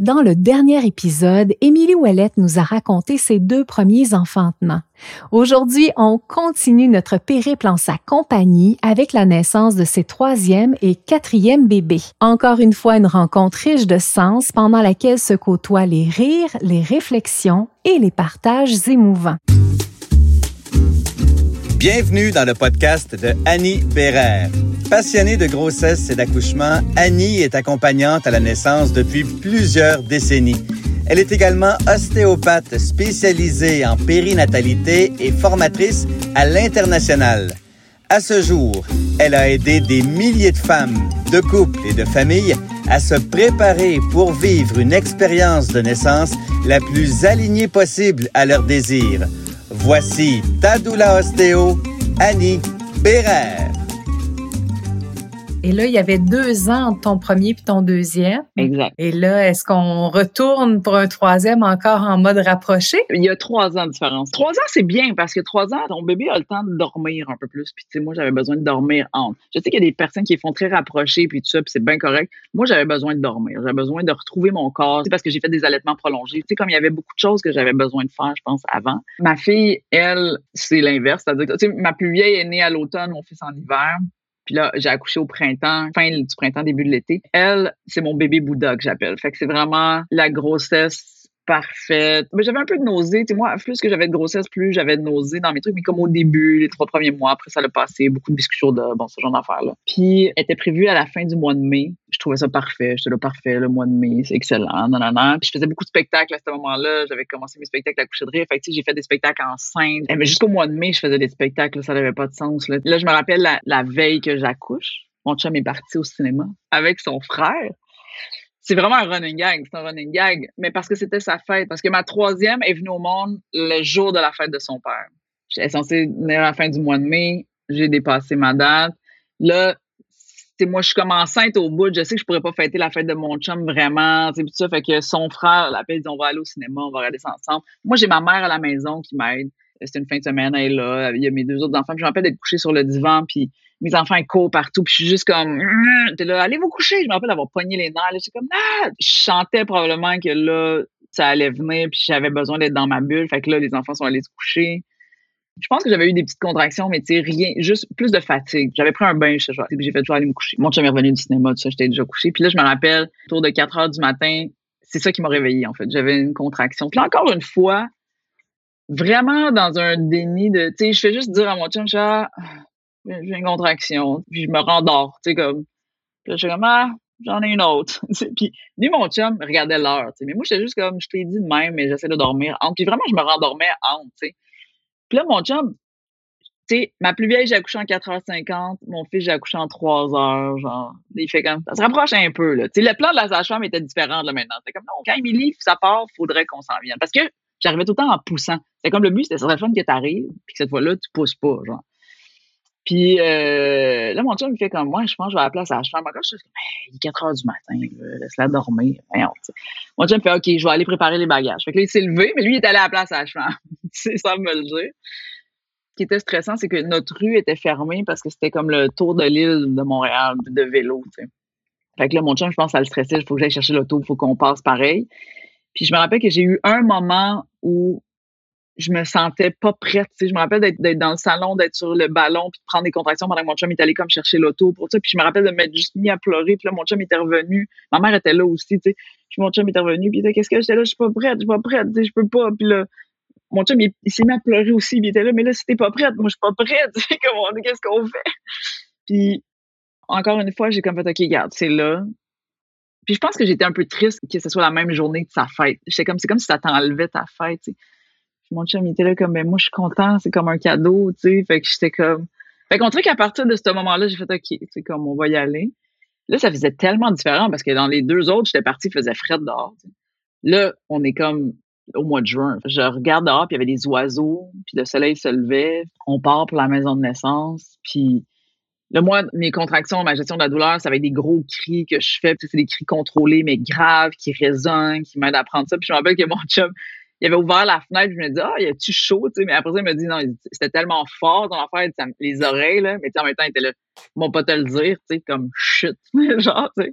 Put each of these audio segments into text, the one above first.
Dans le dernier épisode, Émilie Ouellette nous a raconté ses deux premiers enfantements. Aujourd'hui, on continue notre périple en sa compagnie avec la naissance de ses troisième et quatrième bébés. Encore une fois, une rencontre riche de sens pendant laquelle se côtoient les rires, les réflexions et les partages émouvants. Bienvenue dans le podcast de Annie Bérère. Passionnée de grossesse et d'accouchement, Annie est accompagnante à la naissance depuis plusieurs décennies. Elle est également ostéopathe spécialisée en périnatalité et formatrice à l'international. À ce jour, elle a aidé des milliers de femmes, de couples et de familles à se préparer pour vivre une expérience de naissance la plus alignée possible à leurs désirs. Voici Tadoula Ostéo, Annie Bérère. Et là, il y avait deux ans entre ton premier puis ton deuxième. Exact. Et là, est-ce qu'on retourne pour un troisième encore en mode rapproché? Il y a trois ans de différence. Trois ans, c'est bien parce que trois ans, ton bébé a le temps de dormir un peu plus. Puis, tu sais, moi, j'avais besoin de dormir entre. Je sais qu'il y a des personnes qui font très rapprochés puis tout ça, puis c'est bien correct. Moi, j'avais besoin de dormir. J'avais besoin de retrouver mon corps. C'est parce que j'ai fait des allaitements prolongés. Tu sais, comme il y avait beaucoup de choses que j'avais besoin de faire, je pense, avant. Ma fille, elle, c'est l'inverse. C'est-à-dire que, tu sais, ma plus vieille est née à l'automne, mon fils en hiver. Puis là, j'ai accouché au printemps, fin du printemps, début de l'été. Elle, c'est mon bébé Bouddha que j'appelle. Fait que c'est vraiment la grossesse parfaite. Mais j'avais un peu de nausée. Tu moi, plus que j'avais de grossesse, plus j'avais de nausée dans mes trucs. Mais comme au début, les trois premiers mois, après ça l'a passé, beaucoup de biscuits chauds, de, bon, ce genre d'affaires-là. Puis, elle était prévue à la fin du mois de mai. Je trouvais ça parfait. J'étais là, parfait, le mois de mai, c'est excellent. Puis, je faisais beaucoup de spectacles à ce moment-là. J'avais commencé mes spectacles à coucher de rire. Fait que, j'ai fait des spectacles en scène. Mais jusqu'au mois de mai, je faisais des spectacles. ça n'avait pas de sens. Là, là je me rappelle la, la veille que j'accouche. Mon chum est parti au cinéma avec son frère c'est vraiment un running gag. C'est un running gag, mais parce que c'était sa fête. Parce que ma troisième est venue au monde le jour de la fête de son père. J'étais censée venir à la fin du mois de mai. J'ai dépassé ma date. Là, moi, je suis comme enceinte au bout. Je sais que je pourrais pas fêter la fête de mon chum vraiment. Tout ça, fait que son frère l'appelle, dit on va aller au cinéma, on va regarder ça ensemble. Moi, j'ai ma mère à la maison qui m'aide. C'était une fin de semaine, elle est là. Il y a mes deux autres enfants. Puis je me rappelle d'être couchée sur le divan, puis mes enfants ils courent partout, puis je suis juste comme hum, t'es là, allez vous coucher. Je me rappelle d'avoir pogné les nerfs. J'étais comme ah! Je chantais probablement que là, ça allait venir, puis j'avais besoin d'être dans ma bulle. Fait que là, les enfants sont allés se coucher. Je pense que j'avais eu des petites contractions, mais tu sais, rien, juste plus de fatigue. J'avais pris un bain, sais, puis j'ai fait toujours aller me coucher. Mon chum est revenu du cinéma, tout ça, j'étais déjà couché. Puis là, je me rappelle, autour de 4 heures du matin, c'est ça qui m'a réveillée, en fait. J'avais une contraction. Puis là, encore une fois, vraiment dans un déni de, tu sais, je fais juste dire à mon chum, ah, j'ai une contraction, puis je me rendors, tu sais, comme, puis là, je suis comme, ah, j'en ai une autre. puis lui, mon chum regardait l'heure, tu sais, mais moi, j'étais juste comme, je t'ai dit de même, mais j'essaie de dormir entre. Puis vraiment, je me rendormais entre, tu sais. Puis là, mon chum, tu sais, ma plus vieille, j'ai accouché en 4h50, mon fils, j'ai accouché en 3h, genre, il fait comme, ça se rapproche un peu, là. Tu sais, le plan de la sage-femme était différent, là, maintenant. C'est comme, non, quand Émilie, ça part, faudrait qu'on s'en vienne. Parce que j'arrivais tout le temps en poussant. C'est comme le but, c'était ça serait fun que t'arrives, puis que cette fois-là, tu pousses pas, genre. Puis euh, là, mon chum me fait comme moi, je pense que je vais à la place à la chambre. Encore, je suis comme, il est 4 heures du matin, laisse-la dormir. Mon chum me fait OK, je vais aller préparer les bagages. Fait que là, il s'est levé, mais lui, il est allé à la place chambre. c'est ça me le dire. Ce qui était stressant, c'est que notre rue était fermée parce que c'était comme le tour de l'île de Montréal de vélo. sais. Fait que là, mon chum, je pense, ça le stressait. Il faut que j'aille chercher l'auto, il faut qu'on passe pareil. Puis je me rappelle que j'ai eu un moment où je me sentais pas prête. Je me rappelle d'être dans le salon, d'être sur le ballon, puis de prendre des contractions pendant que mon chum est allé comme chercher l'auto pour ça. Puis je me rappelle de m'être juste mis à pleurer. Puis là, mon chum était revenu. Ma mère était là aussi, tu. Puis mon chum était revenu. Puis il qu'est-ce que j'étais là? Je suis pas prête, je suis pas prête, je peux pas. Puis là, mon chum, il, s'est mis à pleurer aussi. Puis il était là, mais là, si t'es pas prête, moi, je suis pas prête. qu'est-ce qu'on fait? Puis encore une fois, j'ai comme fait, OK, regarde, c'est là. Puis je pense que j'étais un peu triste que ce soit la même journée que sa fête. Comme, c'est comme si ça t'enlevait ta fête, mon chum il était là comme ben moi je suis content, c'est comme un cadeau, tu sais. Fait que j'étais comme Fait qu'on dirait qu'à partir de ce moment-là, j'ai fait OK, c'est comme on va y aller. Là, ça faisait tellement différent parce que dans les deux autres, j'étais partie, il faisait frais dehors. Là, on est comme au mois de juin. Je regarde dehors, puis il y avait des oiseaux, puis le soleil se levait. On part pour la maison de naissance, puis là, moi, mes contractions, ma gestion de la douleur, ça va être des gros cris que je fais. C'est des cris contrôlés, mais graves, qui résonnent, qui m'aident à prendre ça. Puis je me rappelle que mon chum, il avait ouvert la fenêtre, je me dis, ah, il a-tu chaud, tu sais, mais après ça, il me dit, non, c'était tellement fort, ton affaire, les oreilles, là, mais en même temps, il était là, bon, pas te le dire, tu sais, comme chut, genre, tu sais.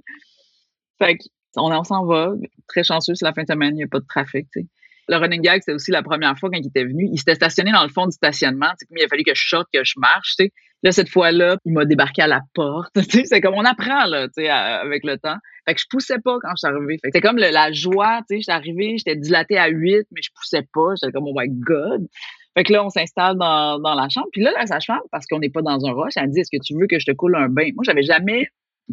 Fait que on, s'en va. Très chanceux, c'est la fin de semaine, il n'y a pas de trafic, tu sais. Le running gag, c'était aussi la première fois quand il était venu. Il s'était stationné dans le fond du stationnement. Tu il a fallu que je sorte, que je marche, tu sais. Là, cette fois-là, il m'a débarqué à la porte. c'est comme on apprend, là, avec le temps. Fait que je poussais pas quand je suis arrivée. C'était comme la joie, tu sais, j'étais arrivée, j'étais dilatée à 8, mais je poussais pas. J'étais comme, oh my God. Fait que là, on s'installe dans, dans la chambre. Puis là, la sage-femme, parce qu'on n'est pas dans un rush, elle dit, est-ce que tu veux que je te coule un bain? Moi, j'avais jamais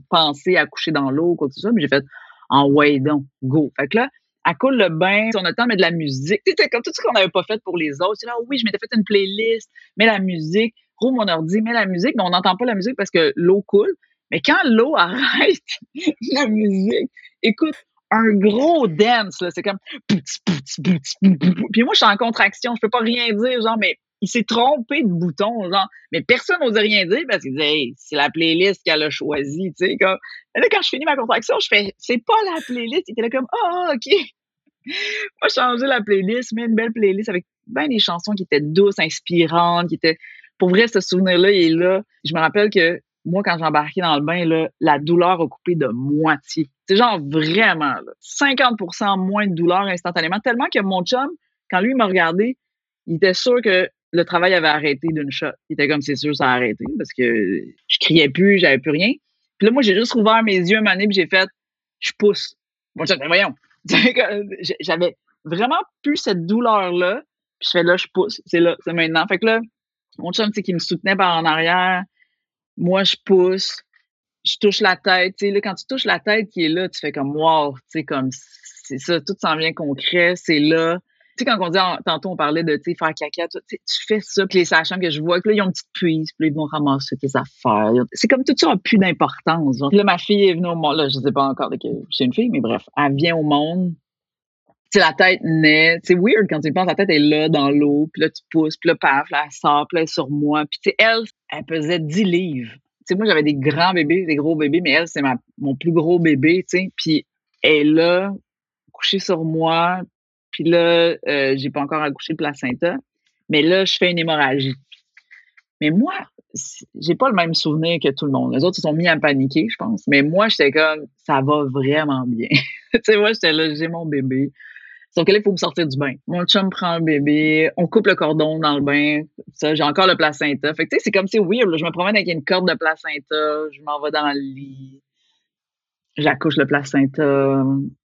pensé à coucher dans l'eau ou quoi que ce soit, mais j'ai fait, en way donc, go. Fait que là, elle coule le bain, on a le temps de mettre de la musique. C'était comme tout ce qu'on n'avait pas fait pour les autres. Là, oui, je m'étais fait une playlist, mets la musique roule mon ordi, mets la musique, mais on n'entend pas la musique parce que l'eau coule. Mais quand l'eau arrête la musique, écoute, un gros dance, là, c'est comme puis moi je suis en contraction, je peux pas rien dire genre mais il s'est trompé de bouton genre mais personne n'osait rien dire parce qu'il disait hey, c'est la playlist qu'elle a choisie, tu sais comme là quand je finis ma contraction, je fais c'est pas la playlist, il était là comme ah OK. Moi changer la playlist, mets une belle playlist avec ben des chansons qui étaient douces, inspirantes, qui étaient pour vrai, ce souvenir-là, il est là. Je me rappelle que moi, quand j'embarquais dans le bain, là, la douleur a coupé de moitié. C'est genre vraiment, là, 50% moins de douleur instantanément, tellement que mon chum, quand lui m'a regardé, il était sûr que le travail avait arrêté d'une shot. Il était comme, c'est sûr, ça a arrêté parce que je criais plus, j'avais plus rien. Puis là, moi, j'ai juste rouvert mes yeux un moment puis j'ai fait, je pousse. Bon, voyons. J'avais vraiment plus cette douleur-là. Puis je fais là, je pousse. C'est là, c'est maintenant. Fait que là, mon chum, tu sais, qui me soutenait par en arrière. Moi, je pousse. Je touche la tête. Tu sais, là, quand tu touches la tête qui est là, tu fais comme wow, tu comme c'est ça, tout s'en vient concret, c'est là. Tu sais, quand on dit, tantôt, on parlait de, faire caca, tu, fais ça, puis les sachants que je vois, que là, ils ont une petite prise, puis ils vont ramasser tes affaires. C'est comme tout ça n'a plus d'importance. Là, ma fille est venue au monde, là, je sais pas encore c'est une fille, mais bref, elle vient au monde, la tête naît. C'est weird quand tu penses, la tête est là, dans l'eau, puis là, tu pousses, puis là, paf, là, elle sort, puis là, sur moi. Puis, tu sais, elle, elle pesait 10 livres. Tu sais, moi, j'avais des grands bébés, des gros bébés, mais elle, c'est mon plus gros bébé, tu sais. Puis, elle est là, couchée sur moi. Puis là, euh, j'ai pas encore accouché le placenta. Mais là, je fais une hémorragie. Mais moi, j'ai pas le même souvenir que tout le monde. Les autres, ils sont mis à paniquer, je pense. Mais moi, j'étais comme, ça va vraiment bien. tu sais, moi, j'étais là, j'ai mon bébé. Sauf que là, il faut me sortir du bain. Mon chum prend un bébé, on coupe le cordon dans le bain. Ça, j'ai encore le placenta. Fait que, tu sais, c'est comme, c'est weird. Je me promène avec une corde de placenta, je m'en vais dans le lit, j'accouche le placenta.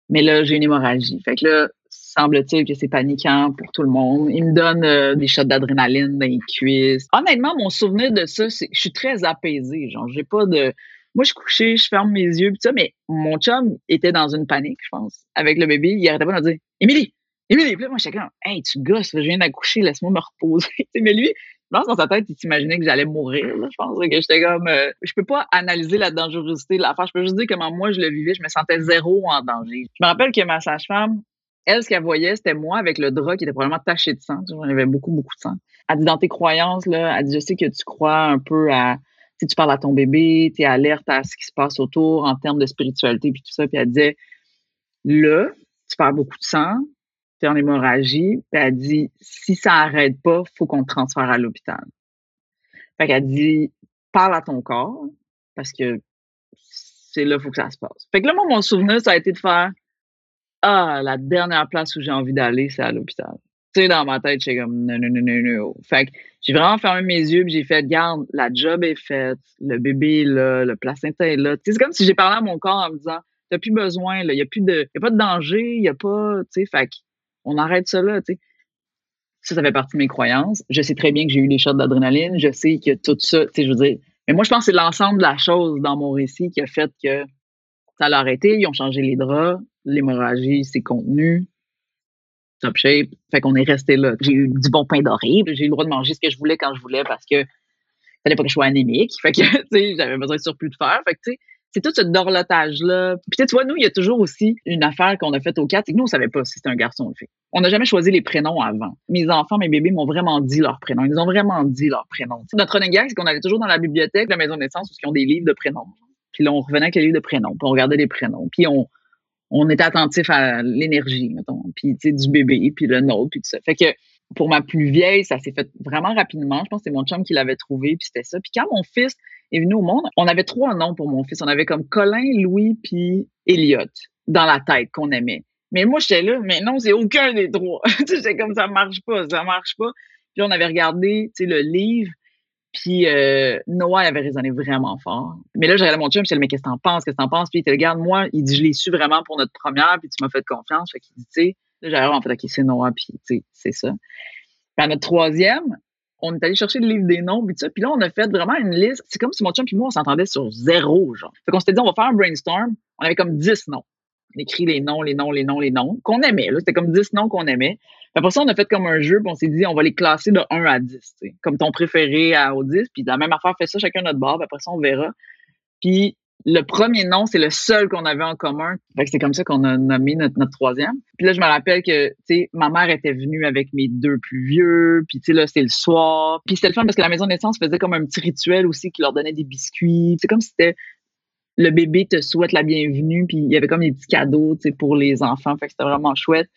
Mais là, j'ai une hémorragie. Fait que là, semble-t-il que c'est paniquant pour tout le monde. Il me donne euh, des shots d'adrénaline dans les cuisses. Honnêtement, mon souvenir de ça, c'est que je suis très apaisée. Genre, j'ai pas de moi, je couchais, je ferme mes yeux, pis ça, mais mon chum était dans une panique, je pense, avec le bébé. Il arrêtait pas de dire Émilie, Émilie. Puis là, moi, j'étais comme Hey, tu gosses, je viens d'accoucher, laisse-moi me reposer. mais lui, je pense dans sa tête, il s'imaginait que j'allais mourir. Je pense que j'étais comme euh, Je peux pas analyser la dangerosité de l'affaire. Je peux juste dire comment moi je le vivais. Je me sentais zéro en danger. Je me rappelle que ma sage-femme, elle, ce qu'elle voyait, c'était moi avec le drap qui était probablement taché de sang. J'en avais beaucoup, beaucoup de sang. Elle dit dans tes croyances, là, elle dit Je sais que tu crois un peu à tu parles à ton bébé, tu es alerte à ce qui se passe autour en termes de spiritualité, puis tout ça. Puis elle disait, là, tu perds beaucoup de sang, tu es en hémorragie. Puis elle dit, si ça n'arrête pas, faut qu'on te transfère à l'hôpital. Fait qu'elle dit, parle à ton corps, parce que c'est là, faut que ça se passe. Fait que là, moi, mon souvenir, ça a été de faire, ah, la dernière place où j'ai envie d'aller, c'est à l'hôpital tu sais, dans ma tête, j'étais comme non, non, non, non, non. Fait que j'ai vraiment fermé mes yeux puis j'ai fait, garde, la job est faite, le bébé est là, le placenta est là. c'est comme si j'ai parlé à mon corps en me disant, t'as plus besoin, là, y a plus de, y a pas de danger, y a pas, tu sais, fait on arrête ça là, tu sais. Ça, ça fait partie de mes croyances. Je sais très bien que j'ai eu des shots d'adrénaline. Je sais que tout ça, tu sais, je veux dire. Mais moi, je pense que c'est l'ensemble de la chose dans mon récit qui a fait que ça l'a arrêté. Ils ont changé les draps. L'hémorragie s'est contenue top shape. Fait qu'on est resté là. J'ai eu du bon pain doré. J'ai eu le droit de manger ce que je voulais quand je voulais parce que fallait pas que je sois anémique. Fait que, tu sais, j'avais besoin de surplus de fer. Fait que, tu sais, c'est tout ce dorlotage-là. Puis, tu vois, nous, il y a toujours aussi une affaire qu'on a faite au 4, c'est que nous, on savait pas si c'était un garçon ou une fille. On n'a jamais choisi les prénoms avant. Mes enfants, mes bébés m'ont vraiment dit leurs prénoms. Ils ont vraiment dit leurs prénoms. notre running c'est qu'on allait toujours dans la bibliothèque, la maison de naissance, où ils ont des livres de prénoms. Puis là, on revenait avec les livres de prénoms, puis on regardait les prénoms. Puis on, on était attentif à l'énergie, mettons, puis du bébé, puis le nôtre, puis tout ça. Fait que pour ma plus vieille, ça s'est fait vraiment rapidement. Je pense que c'est mon chum qui l'avait trouvé, puis c'était ça. Puis quand mon fils est venu au monde, on avait trois noms pour mon fils. On avait comme Colin, Louis, puis Elliot. dans la tête qu'on aimait. Mais moi, j'étais là, mais non, c'est aucun des trois. j'étais comme ça marche pas, ça marche pas. Puis on avait regardé, tu sais, le livre, puis euh, Noah avait résonné vraiment fort. Mais là, j'ai regardé mon chum, je disais, mais qu'est-ce que t'en penses, qu'est-ce que t'en penses? Puis il te regarde, moi, il dit, je l'ai su vraiment pour notre première, puis tu m'as fait confiance. Fait qu'il dit, tu sais, là, j'ai en fait, OK, c'est Noah, puis tu sais, c'est ça. Puis à notre troisième, on est allé chercher le livre des noms, puis ça. Puis là, on a fait vraiment une liste. C'est comme si mon chum puis moi, on s'entendait sur zéro, genre. Fait qu'on s'était dit, on va faire un brainstorm. On avait comme dix noms. On écrit les noms, les noms, les noms, les noms, qu'on aimait. C'était comme dix noms qu'on aimait. Après ça, on a fait comme un jeu, puis on s'est dit, on va les classer de 1 à 10, comme ton préféré à, au 10, puis la même affaire, fait ça chacun notre puis après ça, on verra. Puis le premier nom, c'est le seul qu'on avait en commun. Fait que c'est comme ça qu'on a nommé notre, notre troisième. Puis là, je me rappelle que, tu sais, ma mère était venue avec mes deux plus vieux, puis tu sais, là, c'est le soir. Puis c'était le fun parce que la maison de naissance faisait comme un petit rituel aussi qui leur donnait des biscuits. C'est comme si c'était le bébé te souhaite la bienvenue, puis il y avait comme des petits cadeaux, tu sais, pour les enfants. Fait que c'était vraiment chouette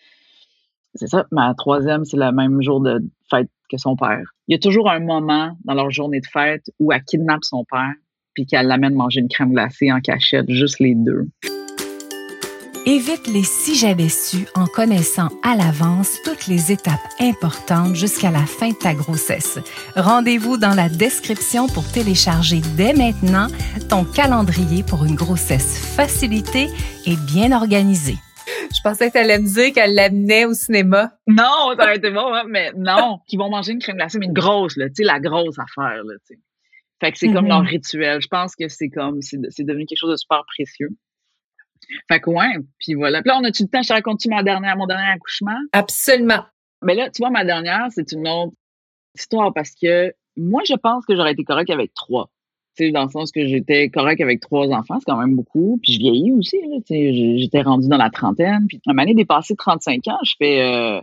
c'est ça, ma troisième, c'est le même jour de fête que son père. Il y a toujours un moment dans leur journée de fête où elle kidnappe son père puis qu'elle l'amène manger une crème glacée en cachette, juste les deux. Évite les si j'avais su en connaissant à l'avance toutes les étapes importantes jusqu'à la fin de ta grossesse. Rendez-vous dans la description pour télécharger dès maintenant ton calendrier pour une grossesse facilitée et bien organisée. Je pensais que tu allais me dire qu'elle l'amenait au cinéma. Non, ça aurait été bon, hein, mais non. Qu'ils vont manger une crème glacée, mais une grosse, là, tu sais, la grosse affaire, là, tu sais. Fait que c'est comme leur mm-hmm. rituel. Je pense que c'est comme, c'est devenu quelque chose de super précieux. Fait que ouais, puis voilà. Puis là, on a-tu le temps, je te raconte-tu ma dernière, mon dernier accouchement? Absolument. Mais là, tu vois, ma dernière, c'est une autre histoire parce que moi, je pense que j'aurais été correcte avec trois dans le sens que j'étais correct avec trois enfants, c'est quand même beaucoup. Puis je vieillis aussi, j'étais rendue dans la trentaine. Puis ma année dépassée 35 ans, je fais... Euh,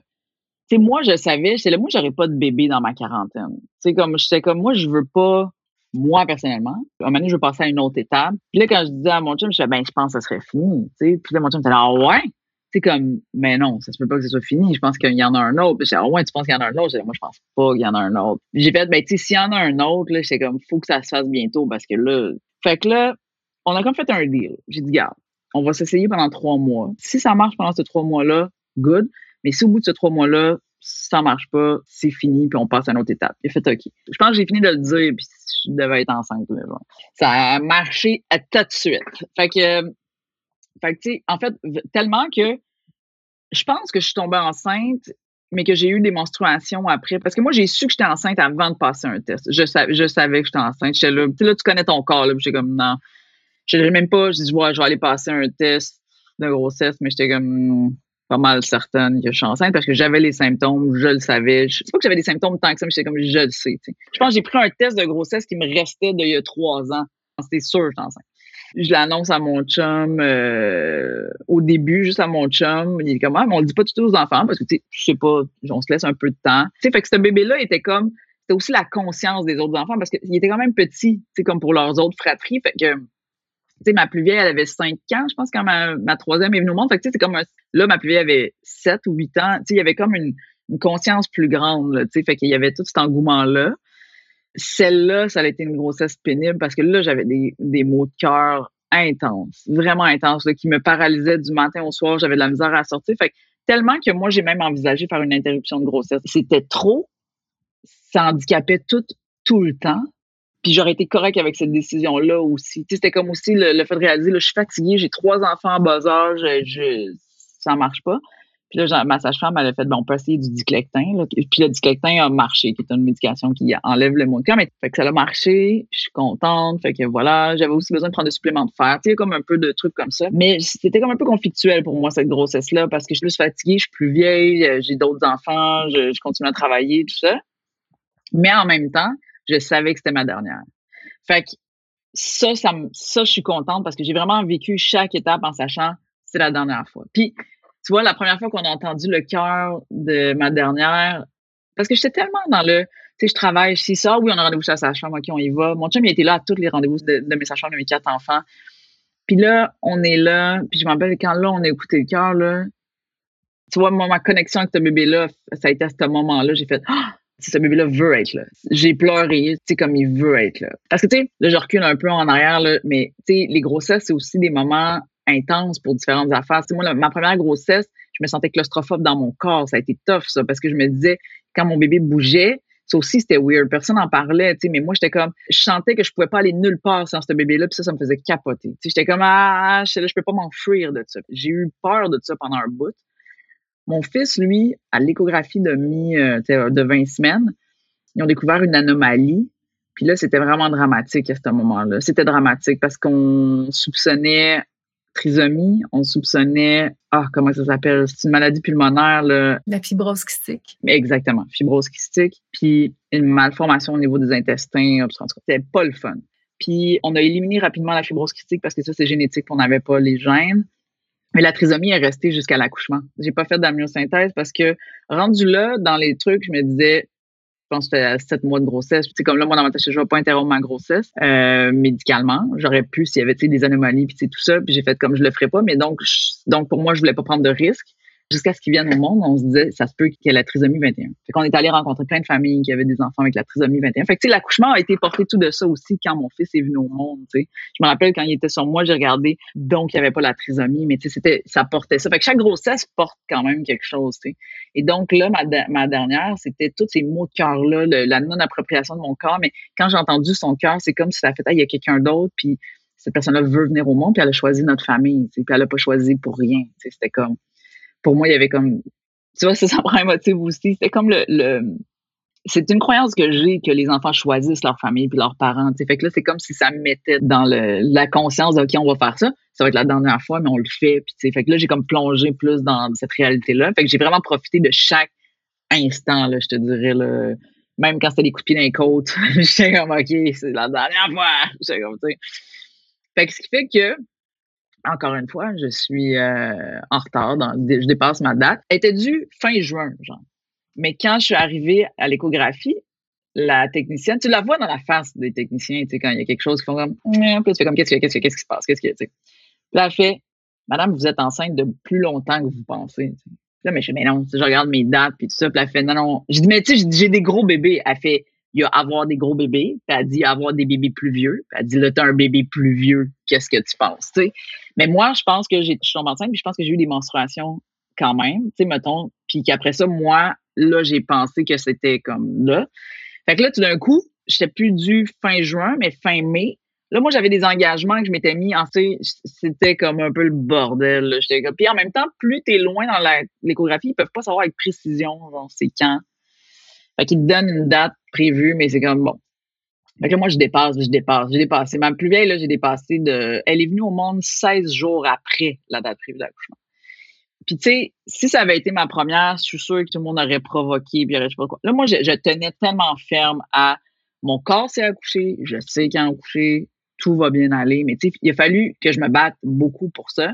tu sais, moi, je savais, c'est là, moi, j'aurais pas de bébé dans ma quarantaine. Tu sais, comme, comme, moi, je veux pas, moi, personnellement, à un moment donné, je veux passer à une autre étape. Puis là, quand je disais à mon chum, je disais, ben, je pense que ça serait fini, tu sais. Puis là, mon chum était là, ah ouais? C'est comme, mais non, ça se peut pas que ce soit fini. Je pense qu'il y en a un autre. J'ai dit, ouais, tu penses qu'il y en a un autre? J'ai moi, je pense pas qu'il y en a un autre. J'ai fait, ben, tu sais, s'il y en a un autre, là, c'est comme, faut que ça se fasse bientôt parce que là, fait que là, on a comme fait un deal. J'ai dit, garde, on va s'essayer pendant trois mois. Si ça marche pendant ces trois mois-là, good. Mais si au bout de ces trois mois-là, ça marche pas, c'est fini, puis on passe à une autre étape. J'ai fait OK. Je pense que j'ai fini de le dire, puis je devais être enceinte. Là, Ça a marché à tout de suite. Fait que fait que, tu sais, en fait, tellement que je pense que je suis tombée enceinte, mais que j'ai eu des menstruations après. Parce que moi, j'ai su que j'étais enceinte avant de passer un test. Je, savais, que j'étais enceinte. J'étais là, là, tu connais ton corps. J'étais comme, non. Je ne même pas, je dis, ouais, je vais aller passer un test de grossesse, mais j'étais comme pas mal certaine que je suis enceinte parce que j'avais les symptômes, je le savais. Je sais pas que j'avais des symptômes tant que ça, mais j'étais comme, je le sais. Je pense que j'ai pris un test de grossesse qui me restait d'il y a trois ans. C'était sûr que j'étais enceinte. Je l'annonce à mon chum euh, au début, juste à mon chum. Il est comme, ah, mais on le dit pas tout aux enfants parce que, tu sais, je sais pas, on se laisse un peu de temps. Tu sais, fait que ce bébé-là était comme, c'était aussi la conscience des autres enfants parce qu'il était quand même petit, tu comme pour leurs autres fratries. Fait que, tu sais, ma plus vieille, elle avait 5 ans, je pense, quand ma, ma troisième est venue au monde. Fait que, tu sais, c'est comme, là, ma plus vieille avait 7 ou 8 ans. Tu sais, il y avait comme une, une conscience plus grande, tu sais, fait qu'il y avait tout cet engouement-là. Celle-là, ça a été une grossesse pénible parce que là, j'avais des, des maux de cœur intenses, vraiment intenses, qui me paralysaient du matin au soir. J'avais de la misère à sortir. Tellement que moi, j'ai même envisagé faire une interruption de grossesse. C'était trop. Ça handicapait tout, tout le temps. Puis j'aurais été correct avec cette décision-là aussi. C'était comme aussi le, fait de réaliser, là, je suis fatiguée, j'ai trois enfants en bas âge, je, ça marche pas. Puis là, ma sage-femme, elle a fait, bon, on peut essayer du diclectin. Puis le diclectin a marché, qui est une médication qui enlève le mot de Mais fait que ça a marché, je suis contente. Fait que voilà, j'avais aussi besoin de prendre des suppléments de fer. Tu sais, comme un peu de trucs comme ça. Mais c'était comme un peu conflictuel pour moi, cette grossesse-là, parce que je suis plus fatiguée, je suis plus vieille, euh, j'ai d'autres enfants, je, continue à travailler, tout ça. Mais en même temps, je savais que c'était ma dernière. Fait que ça, ça, ça, je suis contente parce que j'ai vraiment vécu chaque étape en sachant c'est la dernière fois. Puis tu vois, la première fois qu'on a entendu le cœur de ma dernière, parce que j'étais tellement dans le, tu sais, je travaille, si ça, oui, on a rendez-vous chez la sage-femme, OK, on y va. Mon chum, il était là à tous les rendez-vous de, mes sages-femmes de mes quatre enfants. Puis là, on est là, puis je me rappelle quand là, on a écouté le cœur, là, tu vois, moi, ma connexion avec ce bébé-là, ça a été à ce moment-là, j'ai fait, ah, ce bébé-là veut être là. J'ai pleuré, tu sais, comme il veut être là. Parce que, tu sais, là, je recule un peu en arrière, là, mais, tu sais, les grossesses, c'est aussi des moments intense pour différentes affaires. C'est moi, ma première grossesse, je me sentais claustrophobe dans mon corps. Ça a été tough, ça, parce que je me disais, quand mon bébé bougeait, ça aussi, c'était weird. Personne n'en parlait, tu sais, mais moi, j'étais comme, je sentais que je pouvais pas aller nulle part sans ce bébé-là, puis ça, ça me faisait capoter. Tu sais, j'étais comme, ah, je, je peux pas m'enfuir de ça. J'ai eu peur de ça pendant un bout. Mon fils, lui, à l'échographie de mi, euh, de 20 semaines, ils ont découvert une anomalie. Puis là, c'était vraiment dramatique à ce moment-là. C'était dramatique parce qu'on soupçonnait trisomie, on soupçonnait, ah, comment ça s'appelle? C'est une maladie pulmonaire, là. La fibrose kystique. Exactement, fibrose kystique. Puis une malformation au niveau des intestins, c'était pas le fun. Puis on a éliminé rapidement la fibrose kystique parce que ça, c'est génétique, on n'avait pas les gènes. Mais la trisomie est restée jusqu'à l'accouchement. J'ai pas fait d'amniosynthèse parce que rendu là, dans les trucs, je me disais, pense que à sept mois de grossesse. Sais, comme là, ma tête, je ne vais pas interrompre ma grossesse euh, médicalement. J'aurais pu s'il y avait des anomalies, puis tout ça. Puis j'ai fait comme je le ferais pas. Mais donc, donc pour moi, je voulais pas prendre de risques jusqu'à ce qu'ils viennent au monde, on se disait, ça se peut qu'il y ait la trisomie 21. Fait qu'on est allé rencontrer plein de familles qui avaient des enfants avec la trisomie 21. Fait que, l'accouchement a été porté tout de ça aussi quand mon fils est venu au monde, tu sais. Je me rappelle quand il était sur moi, j'ai regardé, donc il n'y avait pas la trisomie, mais tu sais, c'était, ça portait ça. Fait que chaque grossesse porte quand même quelque chose, tu sais. Et donc, là, ma, dernière, c'était tous ces mots de cœur-là, la non-appropriation de mon corps, mais quand j'ai entendu son cœur, c'est comme si ça fait, ah, il y a quelqu'un d'autre, puis cette personne-là veut venir au monde, puis elle a choisi notre famille, tu sais, puis elle n'a pas choisi pour rien, tu sais. C'était comme, pour moi, il y avait comme, tu vois, ça, ça prend un motif aussi. C'était comme le, le c'est une croyance que j'ai que les enfants choisissent leur famille puis leurs parents. T'sais. Fait que là, c'est comme si ça me mettait dans le, la conscience de OK, on va faire ça. Ça va être la dernière fois, mais on le fait. Puis, fait que là, j'ai comme plongé plus dans cette réalité-là. Fait que j'ai vraiment profité de chaque instant, là, je te dirais. Là. Même quand c'était des coups de pied dans les côtes, j'étais comme OK, c'est la dernière fois. J'étais comme, tu sais. Fait que ce qui fait que encore une fois, je suis euh, en retard, je dépasse ma date. Elle était due fin juin, genre. Mais quand je suis arrivée à l'échographie, la technicienne, tu la vois dans la face des techniciens, tu sais, quand il y a quelque chose qui font comme, tu fais comme, qu'est-ce qu'il y qui se passe, qu'est-ce qu'il y a, tu sais. Là, elle fait, Madame, vous êtes enceinte de plus longtemps que vous pensez. Là, mais je fais, mais non, je regarde mes dates, puis tout ça. Puis elle fait, non, non. J'ai dit, mais tu sais, j'ai des gros bébés. Elle fait, il y a avoir des gros bébés, puis elle dit avoir des bébés plus vieux. Puis elle dit là, t'as un bébé plus vieux, qu'est-ce que tu penses? Mais moi, je pense que j'ai, je suis enceinte, puis je pense que j'ai eu des menstruations quand même, tu sais, mettons, puis qu'après ça, moi, là, j'ai pensé que c'était comme là. Fait que là, tout d'un coup, j'étais plus dû fin juin, mais fin mai. Là, moi, j'avais des engagements que je m'étais mis en, c'était comme un peu le bordel. Puis en même temps, plus t'es loin dans l'échographie, ils peuvent pas savoir avec précision, genre, c'est quand. Fait qu'ils te donnent une date prévue, mais c'est comme bon. Fait que moi, je dépasse, je dépasse, j'ai dépassé. Ma plus vieille, là, j'ai dépassé de. Elle est venue au monde 16 jours après la date prévue d'accouchement. Puis, tu sais, si ça avait été ma première, je suis sûre que tout le monde aurait provoqué, puis je sais pas quoi. Là, moi, je, tenais tellement ferme à mon corps s'est accouché, je sais qu'il a accouché, tout va bien aller. Mais, tu sais, il a fallu que je me batte beaucoup pour ça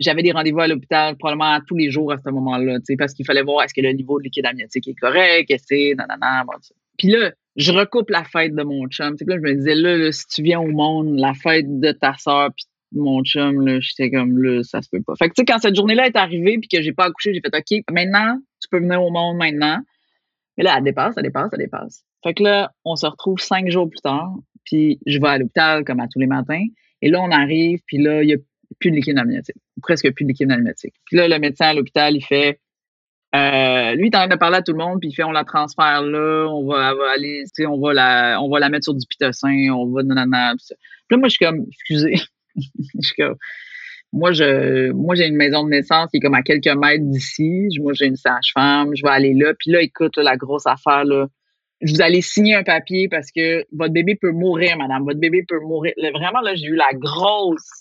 j'avais des rendez-vous à l'hôpital probablement tous les jours à ce moment-là, parce qu'il fallait voir est-ce que le niveau de liquide amniotique est correct, est-ce que nanana, bon, Puis là, je recoupe la fête de mon chum. Là, je me disais, là, si tu viens au monde, la fête de ta soeur puis mon chum, là, j'étais comme, là, ça se peut pas. Fait que, tu sais, quand cette journée-là est arrivée puis que j'ai pas accouché, j'ai fait, OK, maintenant, tu peux venir au monde maintenant. Mais là, elle dépasse, elle dépasse, elle dépasse. Fait que là, on se retrouve cinq jours plus tard, puis je vais à l'hôpital comme à tous les matins. Et là, on arrive, puis là, il y a plus de liquide amniotique, presque plus de liquide amniotique. Puis là, le médecin à l'hôpital, il fait, euh, lui, il train de parler à tout le monde, puis il fait, on la transfère là, on va, aller, tu sais, on va la, on va la mettre sur du pitocin, on va nanana. Puis là, moi, je suis comme, excusez, je suis comme, moi, je, moi, j'ai une maison de naissance qui est comme à quelques mètres d'ici. Moi, j'ai une sage-femme, je vais aller là. Puis là, écoute, la grosse affaire, là, vous allez signer un papier parce que votre bébé peut mourir, madame. Votre bébé peut mourir. vraiment, là, j'ai eu la grosse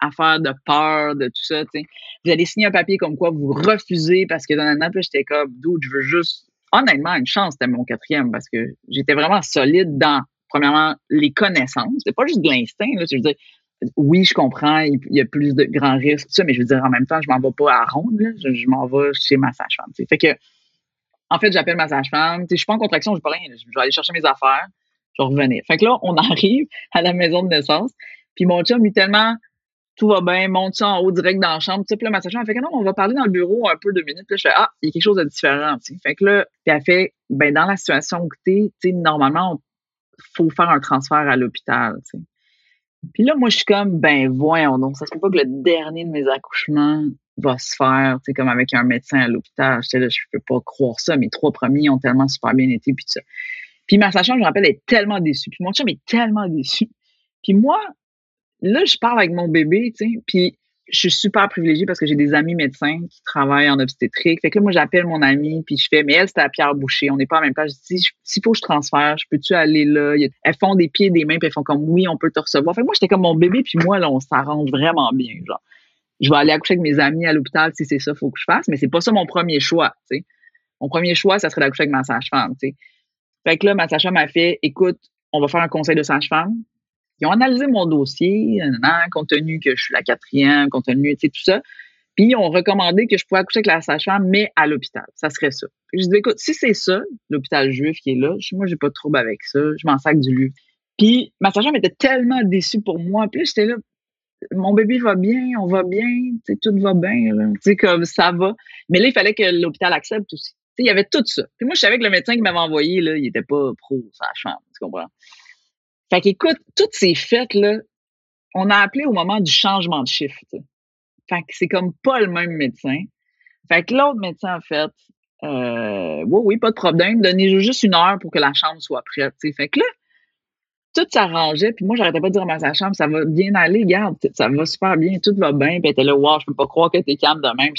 affaire de peur, de tout ça, tu sais. Vous allez signer un papier comme quoi vous refusez parce que dans an, j'étais comme, d'où je veux juste, honnêtement, une chance, c'était mon quatrième parce que j'étais vraiment solide dans, premièrement, les connaissances. C'est pas juste de l'instinct, là. Je veux dire, oui, je comprends, il y a plus de grands risques, tout ça, mais je veux dire, en même temps, je m'en vais pas à ronde, là. Je, m'en vais chez ma sage-femme, Fait que, en fait, j'appelle ma sage-femme. Je suis pas en contraction, je pas rien. Je vais aller chercher mes affaires. Je vais revenir. Fait que là, on arrive à la maison de naissance. Puis mon chum, lui, tellement tout va bien, monte en haut direct dans la chambre. Puis là, ma sage-femme, fait que non, on va parler dans le bureau un peu deux minutes. Puis là, je fais, ah, il y a quelque chose de différent. Fait que là, puis elle fait, ben, dans la situation que t'es, tu sais, normalement, il faut faire un transfert à l'hôpital. Puis là, moi, je suis comme, ben voyons donc, ça se peut pas que le dernier de mes accouchements va se faire, tu sais, comme avec un médecin à l'hôpital. Je là, je peux pas croire ça. Mes trois premiers ont tellement super bien été, puis ça. Puis ma sachante, je me rappelle, est tellement déçue. Puis mon chum est tellement déçu. Puis moi, là, je parle avec mon bébé, tu sais, puis je suis super privilégiée parce que j'ai des amis médecins qui travaillent en obstétrique. Fait que là, moi, j'appelle mon amie, puis je fais, mais elle, c'était à Pierre Boucher. On n'est pas en même page. Je dis, s'il faut que je transfère, je peux-tu aller là? Elles font des pieds, des mains, puis elles font comme, oui, on peut te recevoir. Fait que moi, j'étais comme mon bébé, puis moi, là, on s'arrange vraiment bien, genre. Je vais aller accoucher avec mes amis à l'hôpital si c'est ça, faut que je fasse, mais c'est pas ça mon premier choix, tu sais. Mon premier choix, ça serait d'accoucher avec ma sage-femme, tu sais. Fait que là, ma sage-femme m'a fait, écoute, on va faire un conseil de sage-femme. Ils ont analysé mon dossier, compte tenu que je suis la quatrième, compte tenu, tu sais, tout ça. Puis ils ont recommandé que je pouvais accoucher avec la sage-femme, mais à l'hôpital. Ça serait ça. je dis, écoute, si c'est ça, l'hôpital juif qui est là, moi, j'ai pas de trouble avec ça. Je m'en sac du lieu. Puis ma sage-femme était tellement déçue pour moi. Puis j'étais là, mon bébé va bien, on va bien, tout va bien, comme ça va. Mais là, il fallait que l'hôpital accepte aussi. Il y avait tout ça. Puis moi, je savais que le médecin qui m'avait envoyé, là, il était pas pro sage-femme, tu comprends? Fait qu'écoute, toutes ces fêtes-là, on a appelé au moment du changement de chiffre. Fait que c'est comme pas le même médecin. Fait que l'autre médecin, en fait, euh, oui, oui, pas de problème. Donnez juste une heure pour que la chambre soit prête. Fait que là, tout s'arrangeait. Puis moi, j'arrêtais pas de dire à ma chambre, ça va bien aller, garde, ça va super bien, tout va bien. Puis elle était là, wow, je peux pas croire que t'es calme de même.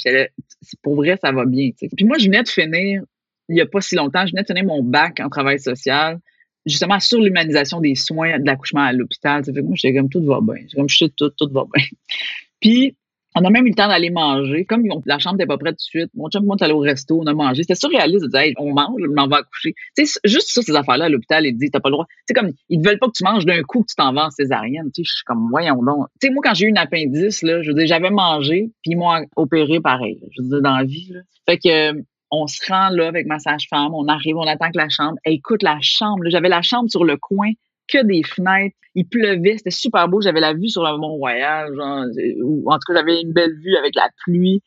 Pour vrai, ça va bien. Puis moi, je venais de finir, il y a pas si longtemps, je venais de finir mon bac en travail social justement sur l'humanisation des soins de l'accouchement à l'hôpital. Ça fait que moi, j'étais comme tout va bien. Comme je sais tout, tout va bien. Puis on a même eu le temps d'aller manger. Comme la chambre n'était pas prête tout de suite, mon chum, moi, allé au resto, on a mangé. C'était surréaliste de hey, on mange, on va accoucher. Tu sais, juste sur ces affaires-là à l'hôpital, ils disent, t'as pas le droit. C'est comme, ils ne veulent pas que tu manges d'un coup que tu t'en vas en césarienne. Tu sais, je suis comme, voyons donc. Tu sais, moi, quand j'ai eu une appendice, là, je veux dire, j'avais mangé, puis ils m'ont opéré pareil. je veux dire, dans la vie, là. Fait que, on se rend là avec ma sage-femme, on arrive, on attend que la chambre. écoute, la chambre, j'avais la chambre sur le coin, que des fenêtres. Il pleuvait, c'était super beau. J'avais la vue sur le Mont-Royal, genre, ou en tout cas, j'avais une belle vue avec la pluie.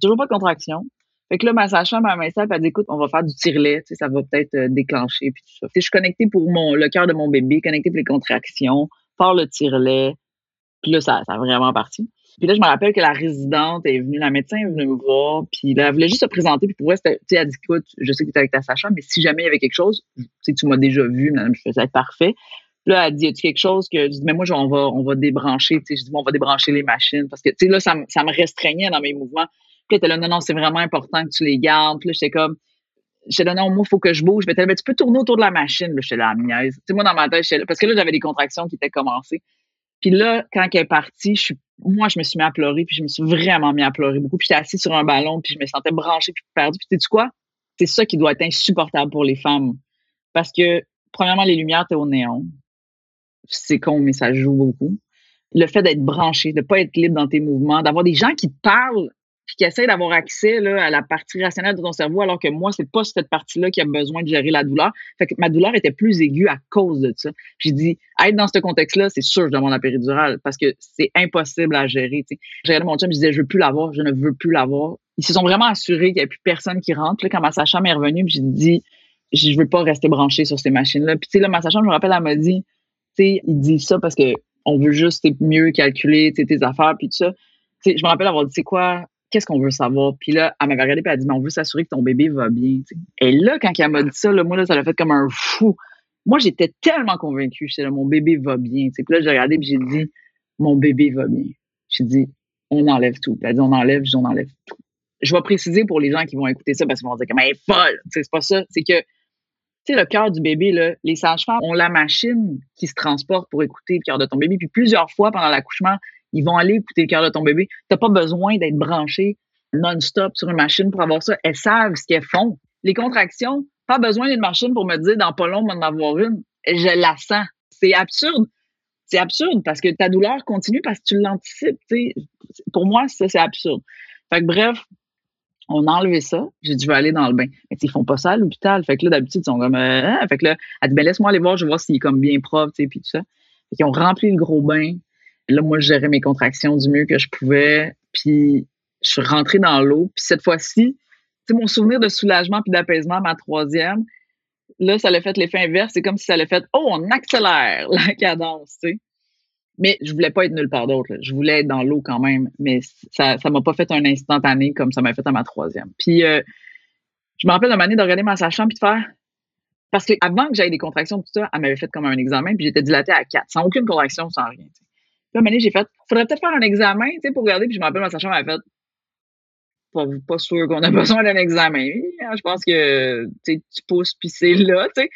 Toujours pas de contraction. Fait que là, ma sage-femme, elle m'a dit, écoute, on va faire du tirelet, ça va peut-être euh, déclencher, puis tout ça. je suis connectée pour mon, le cœur de mon bébé, connectée pour les contractions, par le tirelet. Puis là, ça, ça a vraiment parti. Puis là, je me rappelle que la résidente est venue, la médecin est venue me voir, puis là, elle voulait juste se présenter, puis pour vrai, tu elle dit, écoute, je sais que tu es avec ta Sacha, mais si jamais il y avait quelque chose, tu sais, tu m'as déjà vu, madame, je faisais parfait. Puis là, elle dit, as-tu quelque chose que, je dis, mais moi, on va, on va débrancher, tu sais, je dis, bon, on va débrancher les machines, parce que, tu sais, là, ça, ça me restreignait dans mes mouvements. Puis elle était là, non, non, c'est vraiment important que tu les gardes. Puis là, j'étais comme, j'étais là, non, moi, il faut que je bouge. Mais tu peux tourner autour de la machine. J'étais là, niaise. Tu sais, moi, dans ma tête, là, parce que là, j'avais des contractions qui étaient commencées. Puis là, quand elle est partie, je suis, moi, je me suis mis à pleurer, puis je me suis vraiment mis à pleurer beaucoup. Puis j'étais assise sur un ballon, puis je me sentais branchée, puis perdue. Puis tu sais quoi? C'est ça qui doit être insupportable pour les femmes. Parce que, premièrement, les lumières, t'es au néon. C'est con, mais ça joue beaucoup. Le fait d'être branché, de pas être libre dans tes mouvements, d'avoir des gens qui te parlent puis qui essaie d'avoir accès là, à la partie rationnelle de ton cerveau, alors que moi, c'est pas cette partie-là qui a besoin de gérer la douleur. Fait que ma douleur était plus aiguë à cause de ça. J'ai dit, être dans ce contexte-là, c'est sûr que je demande la péridurale parce que c'est impossible à gérer. J'ai regardé mon chum, je disais, je veux plus l'avoir, je ne veux plus l'avoir. Ils se sont vraiment assurés qu'il n'y avait plus personne qui rentre. Là, quand ma sage est revenue, j'ai dit, je veux pas rester branché sur ces machines-là. Puis tu sais, là, ma sage je me rappelle, elle m'a dit, tu sais, il dit ça parce que on veut juste mieux calculer tes affaires puis tout ça. sais, je me rappelle avoir dit, c'est quoi, qu'est-ce qu'on veut savoir? Puis là, elle m'avait regardé et elle a dit, mais on veut s'assurer que ton bébé va bien. Et là, quand elle m'a dit ça, là, moi, là, ça l'a fait comme un fou. Moi, j'étais tellement convaincue. J'étais là, mon bébé va bien. Puis là, j'ai regardé et j'ai dit, mon bébé va bien. J'ai dit, on enlève tout. elle a dit, on enlève, je on enlève tout. Je vais préciser pour les gens qui vont écouter ça parce qu'ils vont dire, mais elle est folle. C'est pas ça. C'est que, tu sais, le cœur du bébé, là, les sages-femmes ont la machine qui se transporte pour écouter le cœur de ton bébé. Puis plusieurs fois pendant l'accouchement, ils vont aller écouter le cœur de ton bébé. Tu n'as pas besoin d'être branché non-stop sur une machine pour avoir ça. Elles savent ce qu'elles font. Les contractions, pas besoin d'une machine pour me dire dans pas long, m'en avoir une. Je la sens. C'est absurde. C'est absurde parce que ta douleur continue parce que tu l'anticipes. Pour moi, ça, c'est absurde. Fait que bref, on a enlevé ça. J'ai vais aller dans le bain. Mais ils font pas ça à l'hôpital. Fait que là, d'habitude, ils sont comme, euh, hein? fait que là, elle dit, ben, laisse-moi aller voir, je vais voir s'il est comme bien propre, tu sais, puis tout ça. Fait qu'ils ont rempli le gros bain. Là, moi, je gérais mes contractions du mieux que je pouvais. Puis, je suis rentrée dans l'eau. Puis, cette fois-ci, mon souvenir de soulagement puis d'apaisement, ma troisième, là, ça l'a fait l'effet inverse. C'est comme si ça l'a fait, oh, on accélère la cadence, tu sais. Mais je voulais pas être nulle part d'autre. Je voulais être dans l'eau quand même, mais ça ça m'a pas fait un instantané comme ça m'a fait à ma troisième. Puis euh, je me rappelle d'un année de regarder ma sage-femme puis de faire parce que avant que j'aille des contractions tout ça, elle m'avait fait comme un examen puis j'étais dilatée à 4, sans aucune contraction, sans rien. Puis à un j'ai fait faudrait peut-être faire un examen, tu sais pour regarder puis je me rappelle ma sage-femme avait fait pas, pas sûr qu'on a besoin d'un examen. Hein, je pense que tu pousses puis c'est là, tu sais.